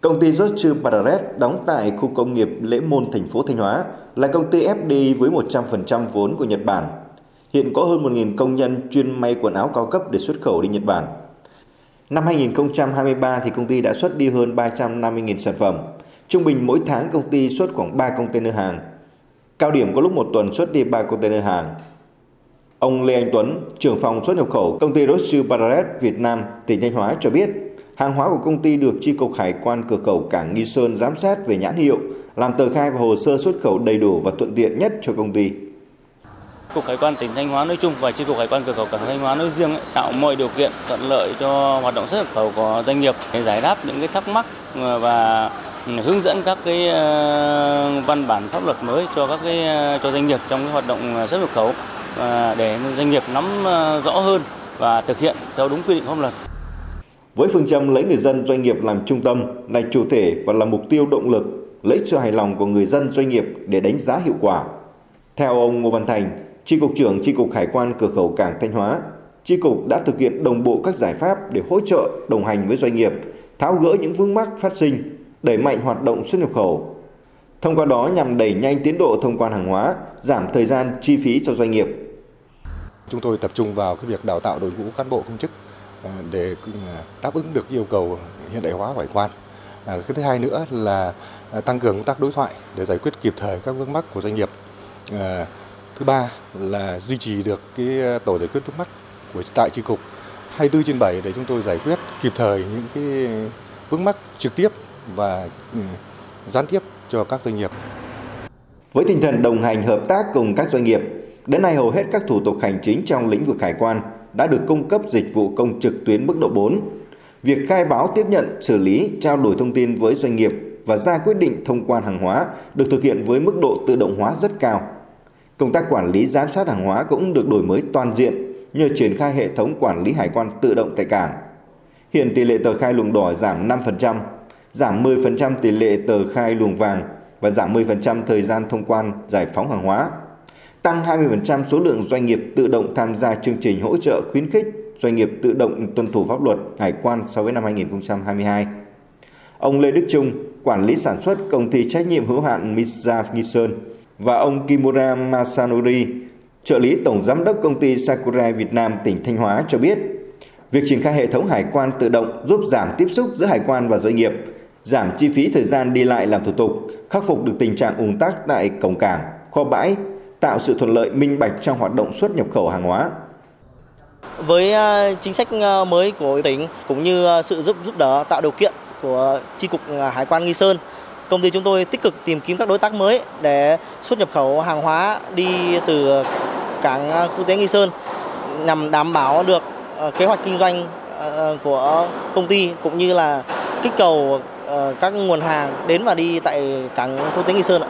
Công ty George Barrett đóng tại khu công nghiệp Lễ Môn, thành phố Thanh Hóa là công ty FDI với 100% vốn của Nhật Bản. Hiện có hơn 1.000 công nhân chuyên may quần áo cao cấp để xuất khẩu đi Nhật Bản. Năm 2023 thì công ty đã xuất đi hơn 350.000 sản phẩm. Trung bình mỗi tháng công ty xuất khoảng 3 container hàng. Cao điểm có lúc một tuần xuất đi 3 container hàng. Ông Lê Anh Tuấn, trưởng phòng xuất nhập khẩu công ty Rothschild Barrett Việt Nam, tỉnh Thanh Hóa cho biết, hàng hóa của công ty được chi cục hải quan cửa khẩu cảng Nghi Sơn giám sát về nhãn hiệu, làm tờ khai và hồ sơ xuất khẩu đầy đủ và thuận tiện nhất cho công ty. Cục Hải quan tỉnh Thanh Hóa nói chung và chi cục Hải quan cửa khẩu cảng Thanh Hóa nói riêng tạo mọi điều kiện thuận lợi cho hoạt động xuất nhập khẩu của doanh nghiệp để giải đáp những cái thắc mắc ờ, và ừ, hướng dẫn các cái ờ, văn bản pháp luật mới cho các cái ờ, cho doanh nghiệp trong cái hoạt động xuất nhập khẩu để doanh nghiệp nắm rõ hơn và thực hiện theo đúng quy định pháp luật. Với phương châm lấy người dân doanh nghiệp làm trung tâm, là chủ thể và là mục tiêu động lực, lấy sự hài lòng của người dân doanh nghiệp để đánh giá hiệu quả. Theo ông Ngô Văn Thành, Tri cục trưởng Tri cục Hải quan cửa khẩu cảng Thanh Hóa, Tri cục đã thực hiện đồng bộ các giải pháp để hỗ trợ, đồng hành với doanh nghiệp, tháo gỡ những vướng mắc phát sinh, đẩy mạnh hoạt động xuất nhập khẩu. Thông qua đó nhằm đẩy nhanh tiến độ thông quan hàng hóa, giảm thời gian chi phí cho doanh nghiệp. Chúng tôi tập trung vào cái việc đào tạo đội ngũ cán bộ công chức À, để à, đáp ứng được yêu cầu hiện đại hóa hải quan. À, cái thứ hai nữa là tăng cường công tác đối thoại để giải quyết kịp thời các vướng mắc của doanh nghiệp. Thứ ba là duy trì được cái tổ giải quyết vướng mắc của tại chi cục 24 trên 7 để chúng tôi giải quyết kịp thời những cái vướng mắc trực tiếp và ừ, gián tiếp cho các doanh nghiệp. Với tinh thần đồng hành hợp tác cùng các doanh nghiệp, đến nay hầu hết các thủ tục hành chính trong lĩnh vực hải quan đã được cung cấp dịch vụ công trực tuyến mức độ 4. Việc khai báo tiếp nhận, xử lý, trao đổi thông tin với doanh nghiệp và ra quyết định thông quan hàng hóa được thực hiện với mức độ tự động hóa rất cao. Công tác quản lý giám sát hàng hóa cũng được đổi mới toàn diện nhờ triển khai hệ thống quản lý hải quan tự động tại cảng. Hiện tỷ lệ tờ khai luồng đỏ giảm 5%, giảm 10% tỷ lệ tờ khai luồng vàng và giảm 10% thời gian thông quan giải phóng hàng hóa. Tăng 20% số lượng doanh nghiệp tự động tham gia chương trình hỗ trợ khuyến khích doanh nghiệp tự động tuân thủ pháp luật hải quan so với năm 2022. Ông Lê Đức Trung, quản lý sản xuất công ty trách nhiệm hữu hạn Mitsubishi Nghi Sơn và ông Kimura Masanori, trợ lý tổng giám đốc công ty Sakurai Việt Nam tỉnh Thanh Hóa cho biết, việc triển khai hệ thống hải quan tự động giúp giảm tiếp xúc giữa hải quan và doanh nghiệp, giảm chi phí thời gian đi lại làm thủ tục, khắc phục được tình trạng ùn tắc tại cổng cảng, kho bãi, tạo sự thuận lợi, minh bạch trong hoạt động xuất nhập khẩu hàng hóa. Với à, chính sách à, mới của tỉnh cũng như à, sự giúp giúp đỡ, tạo điều kiện của chi cục Hải quan Nghi Sơn, Công ty chúng tôi tích cực tìm kiếm các đối tác mới để xuất nhập khẩu hàng hóa đi từ cảng quốc tế Nghi Sơn nhằm đảm bảo được kế hoạch kinh doanh của công ty cũng như là kích cầu các nguồn hàng đến và đi tại cảng quốc tế Nghi Sơn ạ.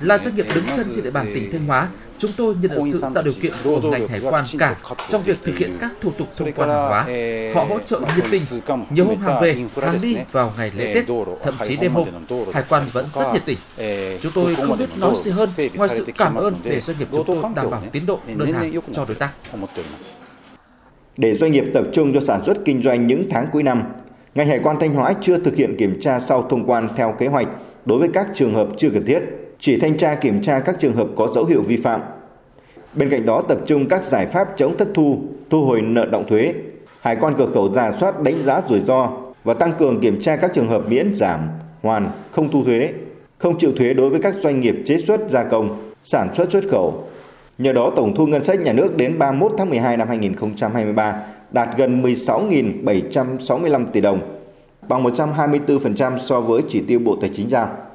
Là doanh nghiệp đứng chân trên địa bàn tỉnh Thanh Hóa, chúng tôi nhận được sự tạo điều kiện của ngành hải quan cả trong việc thực hiện các thủ tục thông quan hàng hóa. Họ hỗ trợ nhiệt tình, nhiều hôm hàng về, hàng đi vào ngày lễ Tết, thậm chí đêm hôm. Hải quan vẫn rất nhiệt tình. Chúng tôi không biết nói gì hơn ngoài sự cảm ơn để doanh nghiệp chúng tôi đảm bảo tiến độ đơn hàng cho đối tác. Để doanh nghiệp tập trung cho sản xuất kinh doanh những tháng cuối năm, ngành hải quan Thanh Hóa chưa thực hiện kiểm tra sau thông quan theo kế hoạch đối với các trường hợp chưa cần thiết, chỉ thanh tra kiểm tra các trường hợp có dấu hiệu vi phạm. Bên cạnh đó tập trung các giải pháp chống thất thu, thu hồi nợ động thuế, hải quan cửa khẩu giả soát đánh giá rủi ro và tăng cường kiểm tra các trường hợp miễn giảm, hoàn, không thu thuế, không chịu thuế đối với các doanh nghiệp chế xuất gia công, sản xuất xuất khẩu. Nhờ đó tổng thu ngân sách nhà nước đến 31 tháng 12 năm 2023 đạt gần 16.765 tỷ đồng, bằng 124% so với chỉ tiêu Bộ Tài chính giao.